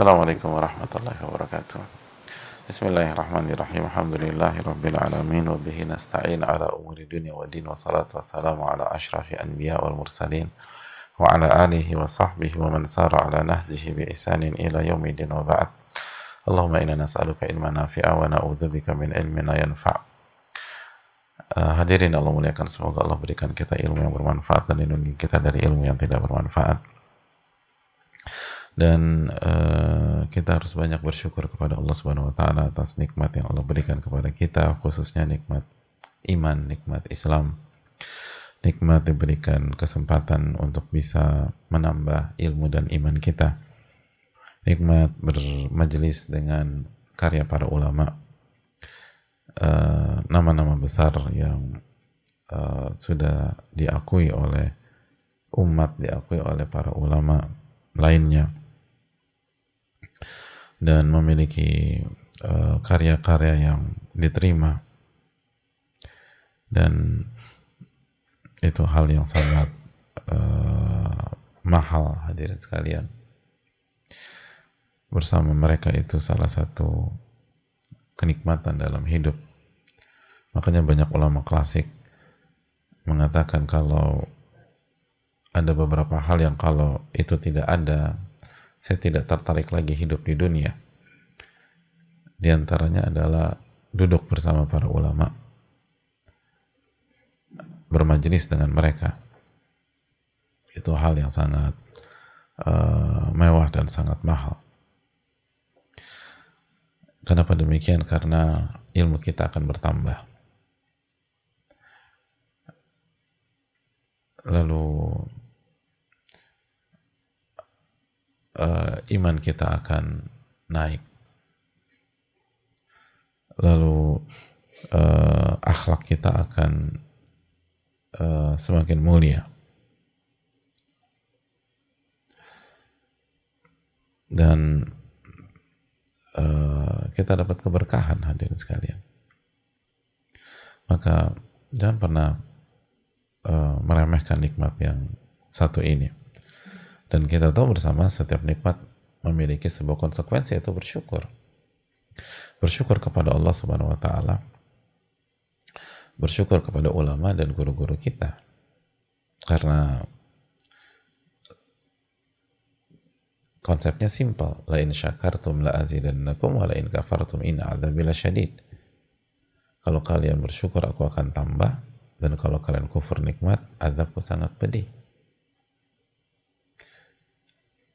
Assalamualaikum warahmatullahi wabarakatuh. Bismillahirrahmanirrahim. Alhamdulillahi rabbil alamin wa bihi nasta'in ala umuri dunya wa din wa salatu wassalamu ala ashrafi anbiya wal mursalin wa ala alihi wa sahbihi wa man sara ala nahjihi bi ihsanin ila yaumidin wa ba'd. Allahumma inna nas'aluka ilman nafi'a wa na'udzubika min ilmin la yanfa'. Uh, hadirin Allah muliakan semoga Allah berikan kita ilmu yang bermanfaat dan lindungi kita dari ilmu yang tidak bermanfaat dan uh, kita harus banyak bersyukur kepada Allah Subhanahu wa taala atas nikmat yang Allah berikan kepada kita khususnya nikmat iman, nikmat Islam. Nikmat diberikan kesempatan untuk bisa menambah ilmu dan iman kita. Nikmat bermajelis dengan karya para ulama. Eh, nama-nama uh, besar yang uh, sudah diakui oleh umat, diakui oleh para ulama lainnya dan memiliki eh, karya-karya uh, yang diterima. Dan itu hal yang sangat uh, mahal hadirin sekalian. Bersama mereka itu salah satu kenikmatan dalam hidup. Makanya banyak ulama klasik mengatakan kalau ada beberapa hal yang kalau itu tidak ada saya tidak tertarik lagi hidup di dunia. Di antaranya adalah duduk bersama para ulama, bermajelis dengan mereka. Itu hal yang sangat uh, mewah dan sangat mahal. Kenapa demikian? Karena ilmu kita akan bertambah. Lalu uh, iman kita akan naik. Lalu uh, akhlak kita akan uh, semakin mulia. Dan uh, kita dapat keberkahan hadirin sekalian. Maka jangan pernah uh, meremehkan nikmat yang satu ini. Dan kita tahu bersama setiap nikmat memiliki sebuah konsekuensi yaitu bersyukur. Bersyukur kepada Allah Subhanahu wa taala. Bersyukur kepada ulama dan guru-guru kita. Karena konsepnya simpel. La in syakartum la azidannakum wa la in kafartum in adzabila syadid. Kalau kalian bersyukur aku akan tambah dan kalau kalian kufur nikmat azabku sangat pedih.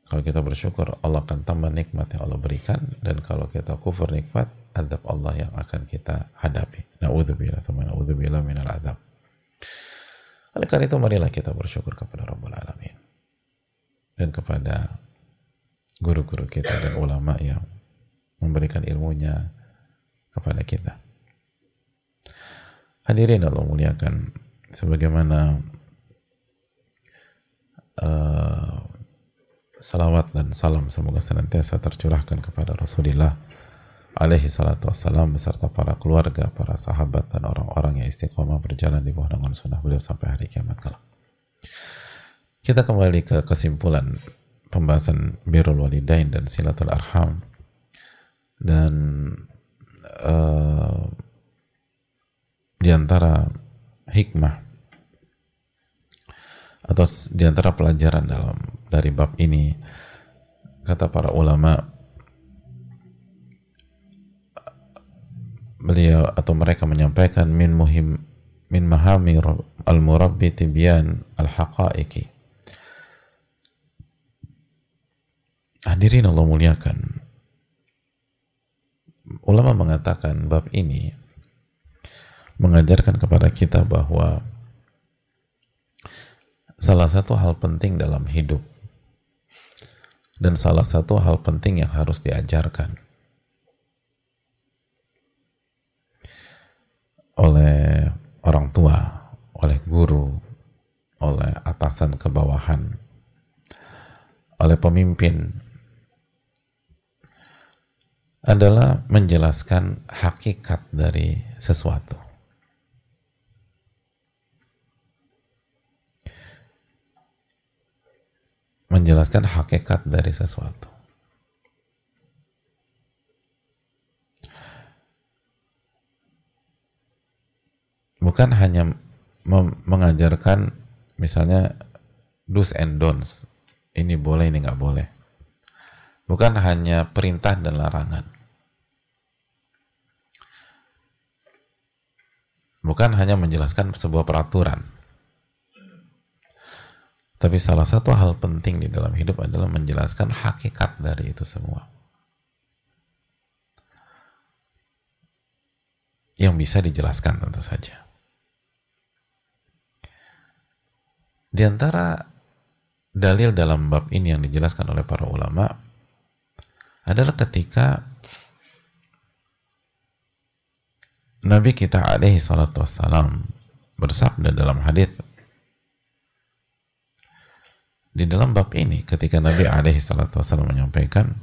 Kalau kita bersyukur, Allah akan tambah nikmat yang Allah berikan. Dan kalau kita kufur nikmat, adab Allah yang akan kita hadapi. Na'udzubillah, teman na'udzubillah minal adab. Oleh karena itu, marilah kita bersyukur kepada Rabbul Alamin. Dan kepada guru-guru kita dan ulama yang memberikan ilmunya kepada kita. Hadirin Allah muliakan sebagaimana uh, salawat dan salam semoga senantiasa tercurahkan kepada Rasulullah alaihi salatu wassalam beserta para keluarga, para sahabat dan orang-orang yang istiqomah berjalan di bawah naungan sunnah beliau sampai hari kiamat kelak. Kita kembali ke kesimpulan pembahasan birrul walidain dan silatul arham dan uh, di antara hikmah atau di antara pelajaran dalam dari bab ini kata para ulama beliau atau mereka menyampaikan min muhim min mahami al murabbi tibyan al haqaiqi hadirin Allah muliakan ulama mengatakan bab ini mengajarkan kepada kita bahwa salah satu hal penting dalam hidup dan salah satu hal penting yang harus diajarkan oleh orang tua, oleh guru, oleh atasan ke bawahan, oleh pemimpin adalah menjelaskan hakikat dari sesuatu. menjelaskan hakikat dari sesuatu. Bukan hanya mengajarkan misalnya do's and don'ts. Ini boleh, ini nggak boleh. Bukan hanya perintah dan larangan. Bukan hanya menjelaskan sebuah peraturan tapi salah satu hal penting di dalam hidup adalah menjelaskan hakikat dari itu semua. Yang bisa dijelaskan tentu saja. Di antara dalil dalam bab ini yang dijelaskan oleh para ulama adalah ketika Nabi kita alaihi salatu wassalam bersabda dalam hadis di dalam bab ini ketika Nabi alaihi salatu wassalam menyampaikan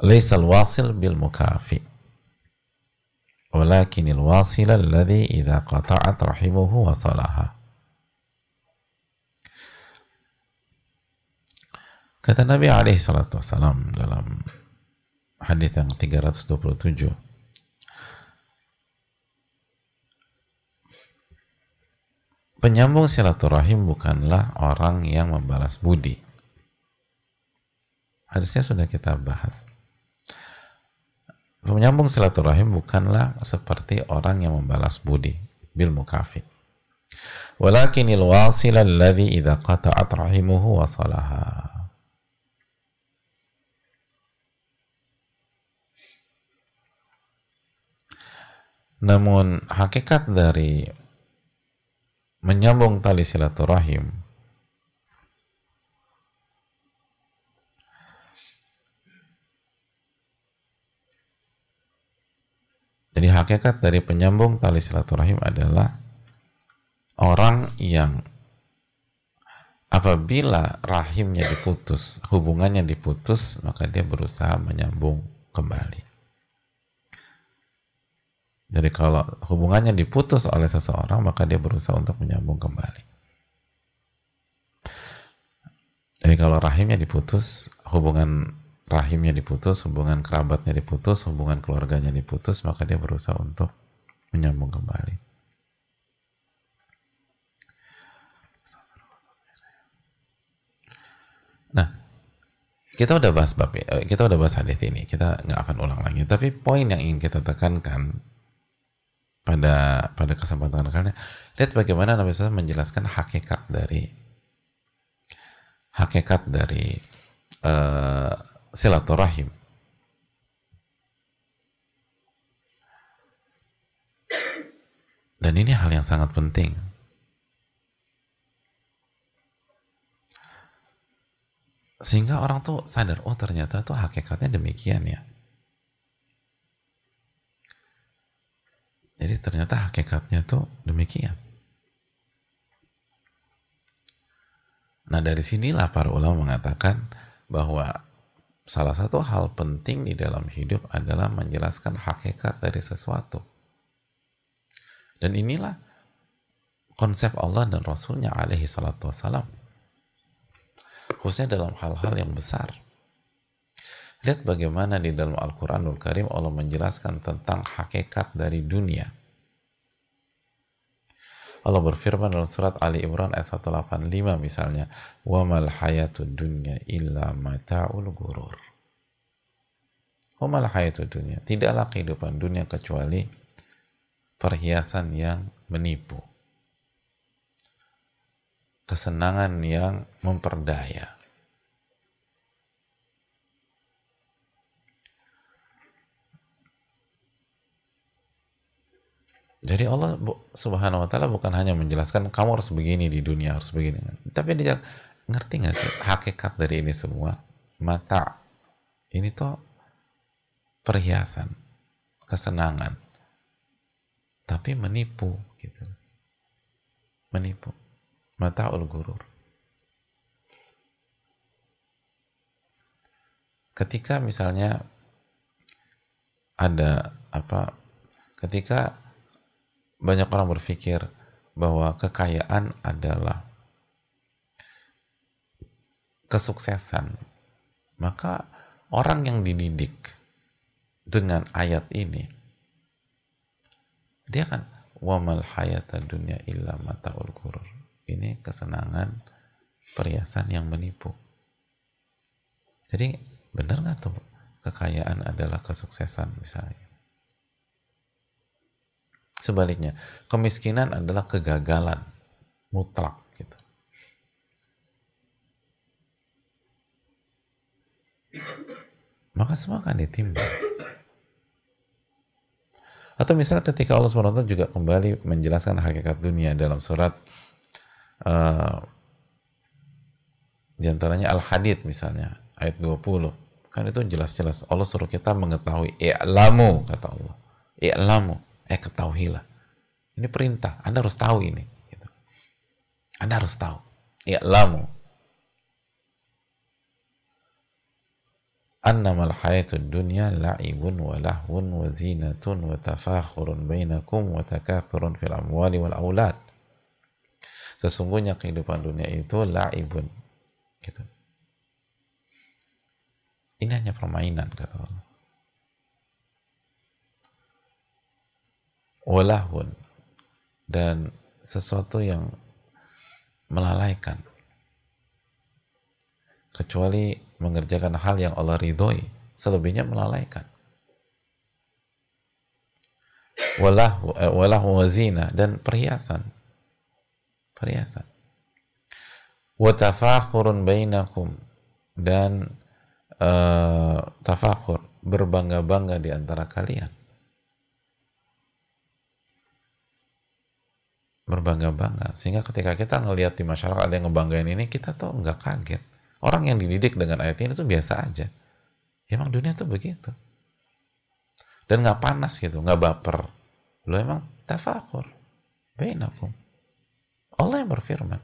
Laisal wasil bil mukafi walakinil wasil alladhi idza qata'at rahimuhu wasalaha kata Nabi alaihi salatu wasalam dalam hadis yang 327 Penyambung silaturahim bukanlah orang yang membalas budi. Hadisnya sudah kita bahas. Menyambung silaturahim bukanlah seperti orang yang membalas budi bil mukafi. Walakinil wasil alladhi idza qata'at rahimuhu wasalaha. Namun hakikat dari menyambung tali silaturahim Jadi hakikat dari penyambung tali silaturahim adalah orang yang apabila rahimnya diputus, hubungannya diputus, maka dia berusaha menyambung kembali. Jadi kalau hubungannya diputus oleh seseorang, maka dia berusaha untuk menyambung kembali. Jadi kalau rahimnya diputus, hubungan rahimnya diputus, hubungan kerabatnya diputus, hubungan keluarganya diputus, maka dia berusaha untuk menyambung kembali. Nah, kita udah bahas bab eh, kita udah bahas hadis ini, kita nggak akan ulang lagi. Tapi poin yang ingin kita tekankan pada pada kesempatan kali lihat bagaimana Nabi SAW menjelaskan hakikat dari hakikat dari uh, silaturahim. Dan ini hal yang sangat penting. Sehingga orang tuh sadar, oh ternyata tuh hakikatnya demikian ya. Jadi ternyata hakikatnya tuh demikian. Nah dari sinilah para ulama mengatakan bahwa salah satu hal penting di dalam hidup adalah menjelaskan hakikat dari sesuatu. Dan inilah konsep Allah dan Rasulnya alaihi salatu wassalam. Khususnya dalam hal-hal yang besar. Lihat bagaimana di dalam Al-Quranul Karim Allah menjelaskan tentang hakikat dari dunia. Allah berfirman dalam surat Ali Imran ayat 185 misalnya, "Wa mal hayatud dunya illa mata'ul gurur." Mal hayatud dunya, tidaklah kehidupan dunia kecuali perhiasan yang menipu. Kesenangan yang memperdaya. Jadi Allah subhanahu wa ta'ala bukan hanya menjelaskan kamu harus begini di dunia, harus begini. Tapi dia ngerti nggak sih hakikat dari ini semua? Mata. Ini tuh perhiasan, kesenangan. Tapi menipu gitu. Menipu. Mata ul gurur. Ketika misalnya ada apa ketika banyak orang berpikir bahwa kekayaan adalah kesuksesan, maka orang yang dididik dengan ayat ini dia kan wamal hayata dunya illa mataul gurur ini kesenangan perhiasan yang menipu. Jadi benar nggak tuh kekayaan adalah kesuksesan misalnya sebaliknya kemiskinan adalah kegagalan mutlak gitu. Maka semua akan ditimbang. Atau misalnya ketika Allah SWT juga kembali menjelaskan hakikat dunia dalam surat uh, di antaranya Al-Hadid misalnya ayat 20 kan itu jelas-jelas Allah suruh kita mengetahui i'lamu kata Allah. I'lamu eh ketahuilah. Ini perintah, Anda harus tahu ini. Gitu. Anda harus tahu. Ya lamu. Annamal hayatud dunya la'ibun wa lahwun wa zinatun wa tafakhurun bainakum wa takathurun fil amwali wal aulad. Sesungguhnya kehidupan dunia itu la'ibun. Gitu. Ini hanya permainan kata Allah. Walahun. Dan sesuatu yang melalaikan. Kecuali mengerjakan hal yang Allah ridhoi selebihnya melalaikan. Walah eh, wazina dan perhiasan. Perhiasan. Watafakhurun bainakum dan uh, tafakhur berbangga-bangga di antara kalian berbangga-bangga sehingga ketika kita ngelihat di masyarakat ada yang ngebanggain ini kita tuh nggak kaget Orang yang dididik dengan ayat ini tuh biasa aja. Emang dunia tuh begitu. Dan nggak panas gitu, nggak baper. Lo emang tafakur. Bainakum. Allah yang berfirman.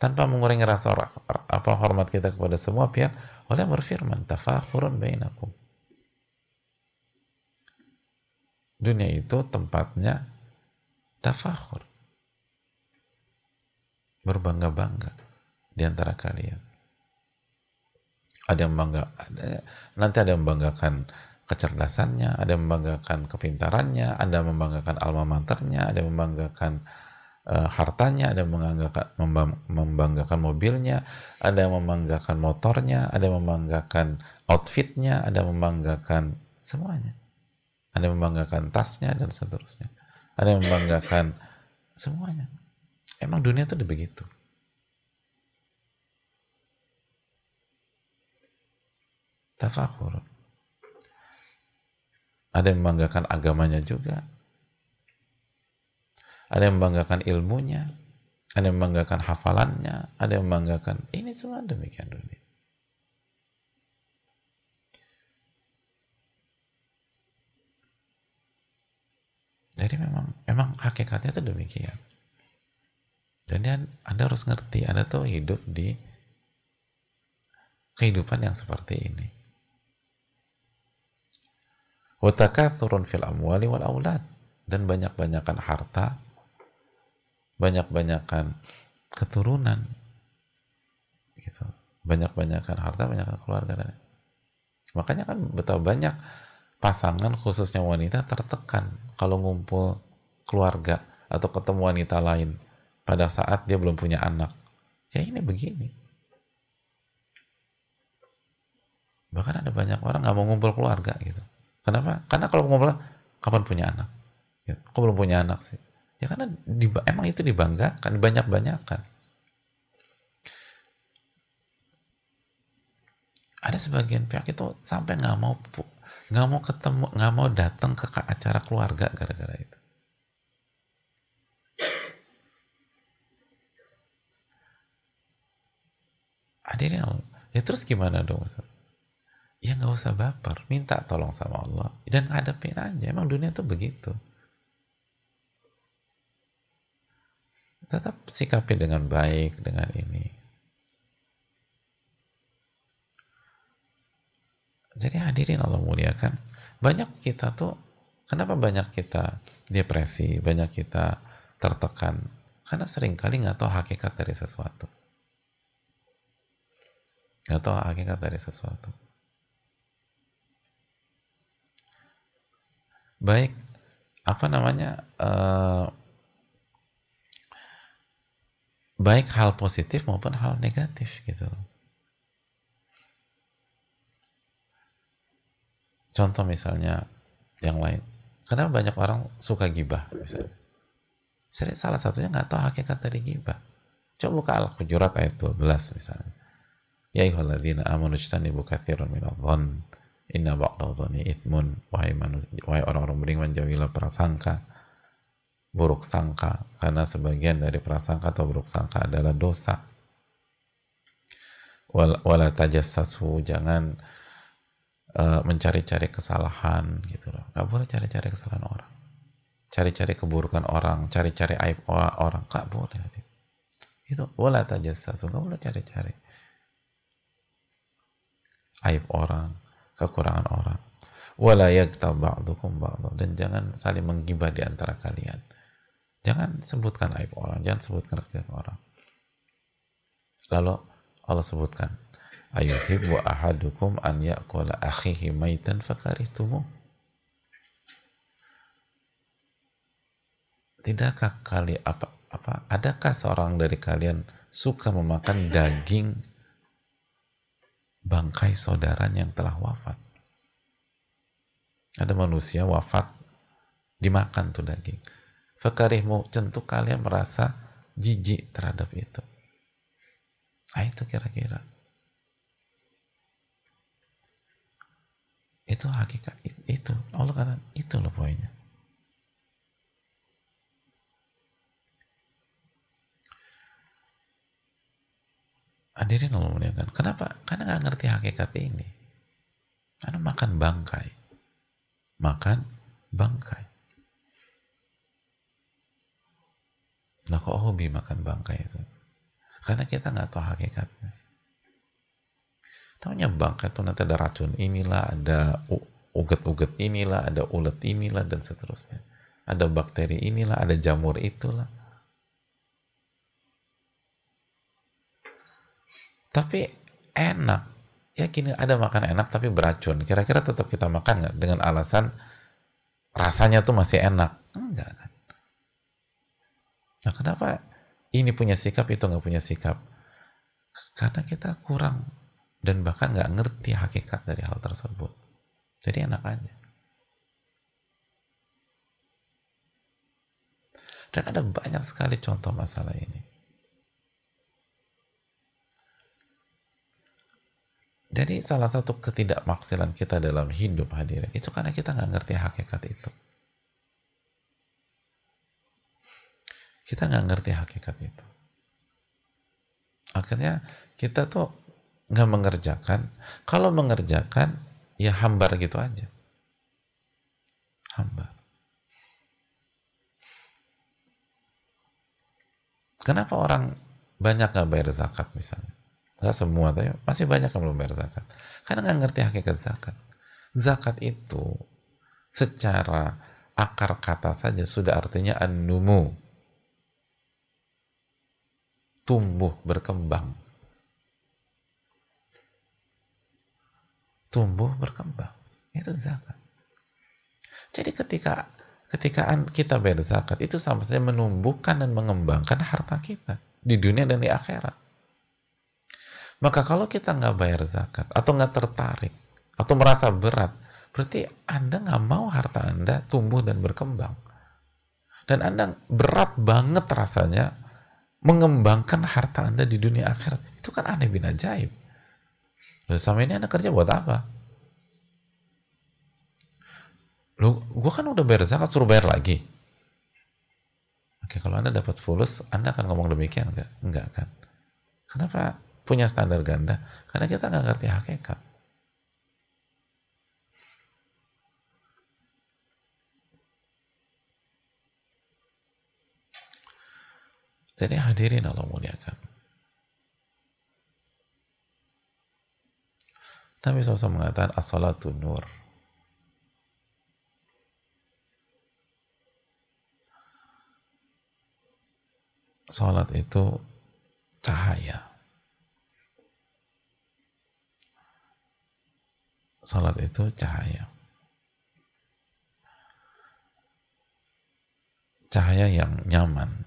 Tanpa mengurangi rasa apa hormat kita kepada semua pihak, Allah yang berfirman, tafakurun bainakum. Dunia itu tempatnya tafakur. Berbangga-bangga di antara kalian. Ada yang bangga, ada, nanti ada yang membanggakan kecerdasannya, ada yang membanggakan kepintarannya, ada yang membanggakan alma maternya, ada yang membanggakan uh, hartanya, ada yang membanggakan, membanggakan mobilnya, ada yang membanggakan motornya, ada yang membanggakan outfitnya, ada yang membanggakan semuanya. Ada yang membanggakan tasnya dan seterusnya. Ada yang membanggakan semuanya. Emang dunia itu begitu. tafakur. Ada yang membanggakan agamanya juga. Ada yang membanggakan ilmunya. Ada yang membanggakan hafalannya. Ada yang membanggakan ini semua demikian dunia. Jadi memang memang hakikatnya itu demikian. Dan Anda harus ngerti, Anda tuh hidup di kehidupan yang seperti ini. Turun fil amwali wal aulad. Dan banyak-banyakan harta banyak-banyakan keturunan gitu. Banyak-banyakan harta banyak keluarga makanya kan betapa banyak pasangan khususnya wanita tertekan kalau ngumpul keluarga atau ketemu wanita lain pada saat dia belum punya anak ya ini begini bahkan ada banyak orang nggak mau ngumpul keluarga gitu Kenapa? Karena kalau bilang, kapan punya anak? Ya, kok belum punya anak sih? Ya karena di, emang itu dibanggakan, dibanyak-banyakan. Ada sebagian pihak itu sampai nggak mau nggak mau ketemu, nggak mau datang ke acara keluarga gara-gara itu. Hadirin. Ya terus gimana dong? Ya nggak usah baper minta tolong sama Allah dan hadapin aja emang dunia tuh begitu tetap sikapi dengan baik dengan ini jadi hadirin Allah muliakan. Banyak kita tuh kenapa banyak kita depresi banyak kita tertekan? Karena sering kali nggak tahu hakikat dari sesuatu. Nggak tahu hakikat dari sesuatu. Baik apa namanya uh, baik hal positif maupun hal negatif gitu Contoh misalnya yang lain. Kenapa banyak orang suka gibah misalnya? Salah satunya nggak tahu hakikat dari gibah. Coba buka Al-Hujurat ayat 12 misalnya. Ya ayyuhalladzina amanu ijtanibu katsiran minadh-dhann inna ba'da dhanni ithmun wahai wahai orang-orang beriman jauhilah prasangka buruk sangka karena sebagian dari prasangka atau buruk sangka adalah dosa wala tajassasu jangan uh, mencari-cari kesalahan gitu loh. Nggak boleh cari-cari kesalahan orang. Cari-cari keburukan orang cari-cari aib orang. Nggak boleh itu boleh aja satu nggak boleh cari-cari. Aib orang kekurangan orang. Wala ba'dukum dan jangan saling menggibah di antara kalian. Jangan sebutkan aib orang jangan sebutkan kesalahan orang. Lalu Allah sebutkan ayuhibbu ahadukum an ya'kula akhihi maitan fakarihtumu Tidakkah kali apa apa adakah seorang dari kalian suka memakan daging bangkai saudaranya yang telah wafat? Ada manusia wafat dimakan tuh daging. Fakarihmu tentu kalian merasa jijik terhadap itu. Ah itu kira-kira. Itu hakikat itu. Allah kata itu loh poinnya. Hadirin Allah muliakan. Kenapa? Karena nggak ngerti hakikat ini. Karena makan bangkai. Makan bangkai. Nah kok hobi makan bangkai itu? Karena kita nggak tahu hakikatnya. Taunya bangkai itu nanti ada racun inilah, ada uget-uget inilah, ada ulet inilah, dan seterusnya. Ada bakteri inilah, ada jamur itulah. Tapi enak. Ya kini ada makan enak tapi beracun. Kira-kira tetap kita makan nggak? Dengan alasan rasanya tuh masih enak. Enggak kan? Nah kenapa ini punya sikap, itu nggak punya sikap? Karena kita kurang dan bahkan nggak ngerti hakikat dari hal tersebut. Jadi enak aja. Dan ada banyak sekali contoh masalah ini. Jadi salah satu ketidakmaksilan kita dalam hidup hadirin itu karena kita nggak ngerti hakikat itu. Kita nggak ngerti hakikat itu. Akhirnya kita tuh nggak mengerjakan kalau mengerjakan ya hambar gitu aja. Hambar. Kenapa orang banyak nggak bayar zakat misalnya? Nggak semua tapi masih banyak yang belum bayar zakat. Karena nggak ngerti hakikat zakat. Zakat itu secara akar kata saja sudah artinya an-numu. Tumbuh berkembang tumbuh berkembang. Itu zakat. Jadi ketika ketika kita bayar zakat itu sama saja menumbuhkan dan mengembangkan harta kita di dunia dan di akhirat. Maka kalau kita nggak bayar zakat atau nggak tertarik atau merasa berat berarti anda nggak mau harta anda tumbuh dan berkembang. Dan anda berat banget rasanya mengembangkan harta anda di dunia akhirat. Itu kan aneh bin ajaib Lalu sama ini anak kerja buat apa? Lu, gue kan udah bayar zakat, suruh bayar lagi. Oke, kalau Anda dapat fulus, Anda akan ngomong demikian enggak? Enggak kan? Kenapa punya standar ganda? Karena kita nggak ngerti hakikat. Jadi hadirin Allah muliakan. Nabi SAW mengatakan as-salatu nur. Salat itu cahaya. Salat itu cahaya. cahaya yang nyaman.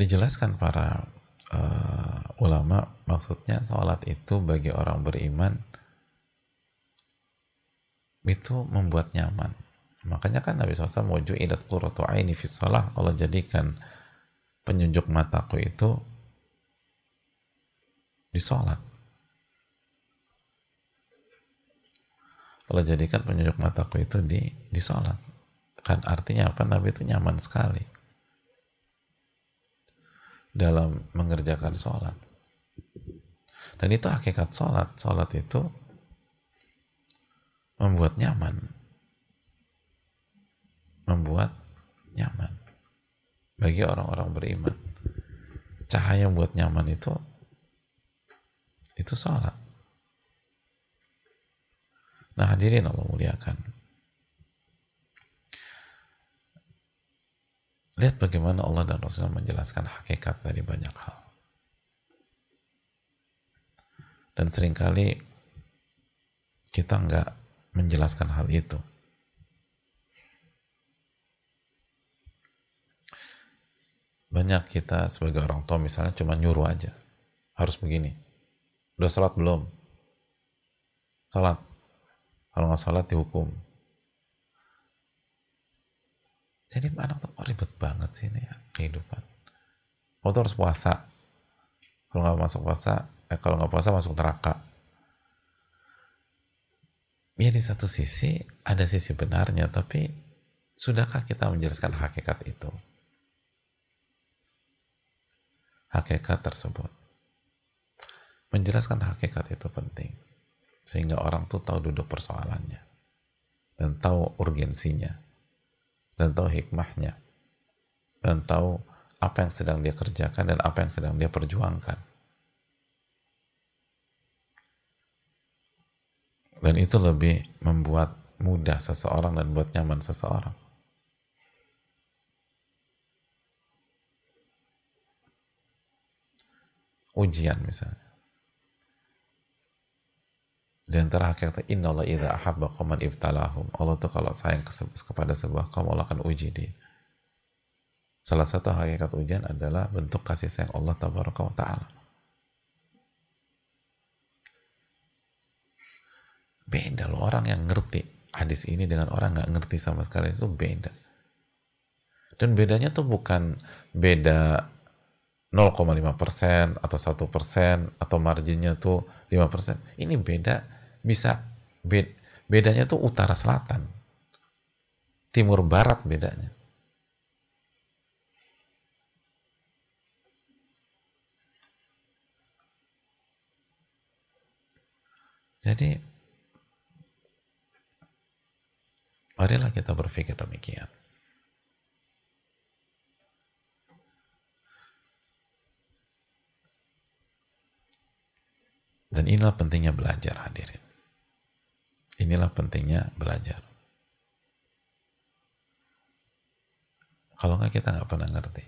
Dijelaskan para uh, ulama, maksudnya sholat itu bagi orang beriman itu membuat nyaman. Makanya kan Nabi SAW idat qurratu aini fi salah Allah jadikan penyujuk mataku itu di sholat. Allah jadikan penyujuk mataku itu di di sholat. Kan artinya apa? Nabi itu nyaman sekali dalam mengerjakan sholat. Dan itu hakikat sholat. Sholat itu membuat nyaman. Membuat nyaman. Bagi orang-orang beriman. Cahaya buat nyaman itu itu sholat. Nah hadirin Allah muliakan. Lihat bagaimana Allah dan Rasulullah menjelaskan hakikat dari banyak hal. Dan sering kali kita nggak menjelaskan hal itu. Banyak kita sebagai orang tua misalnya cuma nyuruh aja. Harus begini. Udah sholat belum? Sholat. Kalau nggak sholat dihukum. Jadi anak tuh oh, ribet banget sih ini ya, kehidupan. Kau tuh harus puasa. Kalau nggak masuk puasa, eh, kalau nggak puasa masuk neraka ya di satu sisi ada sisi benarnya tapi sudahkah kita menjelaskan hakikat itu hakikat tersebut menjelaskan hakikat itu penting sehingga orang tuh tahu duduk persoalannya dan tahu urgensinya dan tahu hikmahnya. Dan tahu apa yang sedang dia kerjakan dan apa yang sedang dia perjuangkan. Dan itu lebih membuat mudah seseorang dan buat nyaman seseorang. Ujian misalnya di antara hakikat inna Allah idha ahabba qawman ibtalahum Allah tuh kalau sayang kepada sebuah kaum Allah akan uji dia salah satu hakikat ujian adalah bentuk kasih sayang Allah ta'ala Beda loh orang yang ngerti hadis ini dengan orang nggak ngerti sama sekali itu beda. Dan bedanya tuh bukan beda 0,5% atau satu persen atau marginnya tuh 5%. Ini beda bisa bed, bedanya tuh utara selatan. Timur barat bedanya. Jadi Marilah kita berpikir demikian. Dan inilah pentingnya belajar hadirin. Inilah pentingnya belajar. Kalau nggak kita nggak pernah ngerti.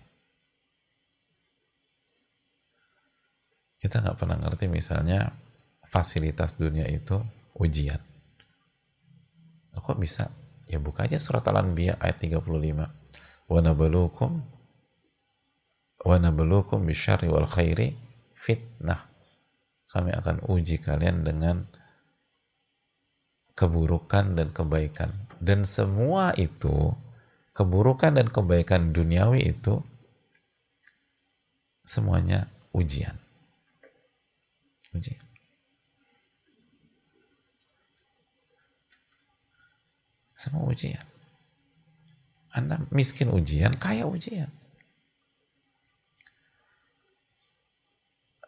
Kita nggak pernah ngerti misalnya fasilitas dunia itu ujian. Kok bisa Ya buka aja surat Al-Anbiya ayat 35. Wa nabluukum wa bisyarri wal khairi fitnah. Kami akan uji kalian dengan keburukan dan kebaikan. Dan semua itu, keburukan dan kebaikan duniawi itu semuanya ujian. Ujian. Semua ujian. Anda miskin ujian, kaya ujian.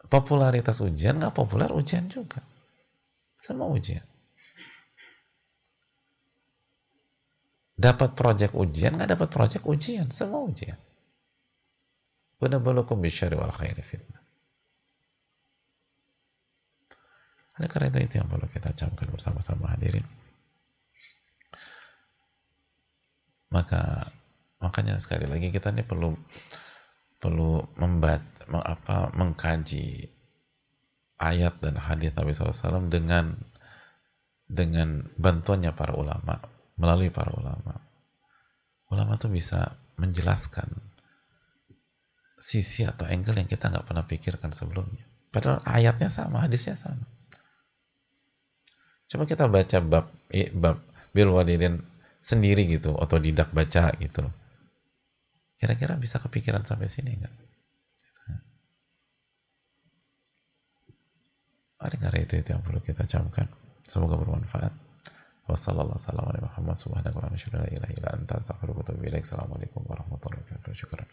Popularitas ujian, nggak populer ujian juga. Semua ujian. Dapat proyek ujian, nggak dapat proyek ujian. Semua ujian. Benar-benar bisyari wal khairi fitnah. Oleh karena itu yang perlu kita camkan bersama-sama hadirin. maka makanya sekali lagi kita ini perlu perlu membat apa mengkaji ayat dan hadis Nabi SAW dengan dengan bantuannya para ulama melalui para ulama ulama tuh bisa menjelaskan sisi atau angle yang kita nggak pernah pikirkan sebelumnya padahal ayatnya sama hadisnya sama coba kita baca bab bab bil walidin sendiri gitu otodidak baca gitu kira-kira bisa kepikiran sampai sini nggak Oleh karena itu, itu yang perlu kita camkan. Semoga bermanfaat. وصلى الله وسلم على محمد سبحانك اللهم لا اله الا انت استغفرك واتوب اليك. السلام عليكم ورحمة الله وبركاته. شكرا.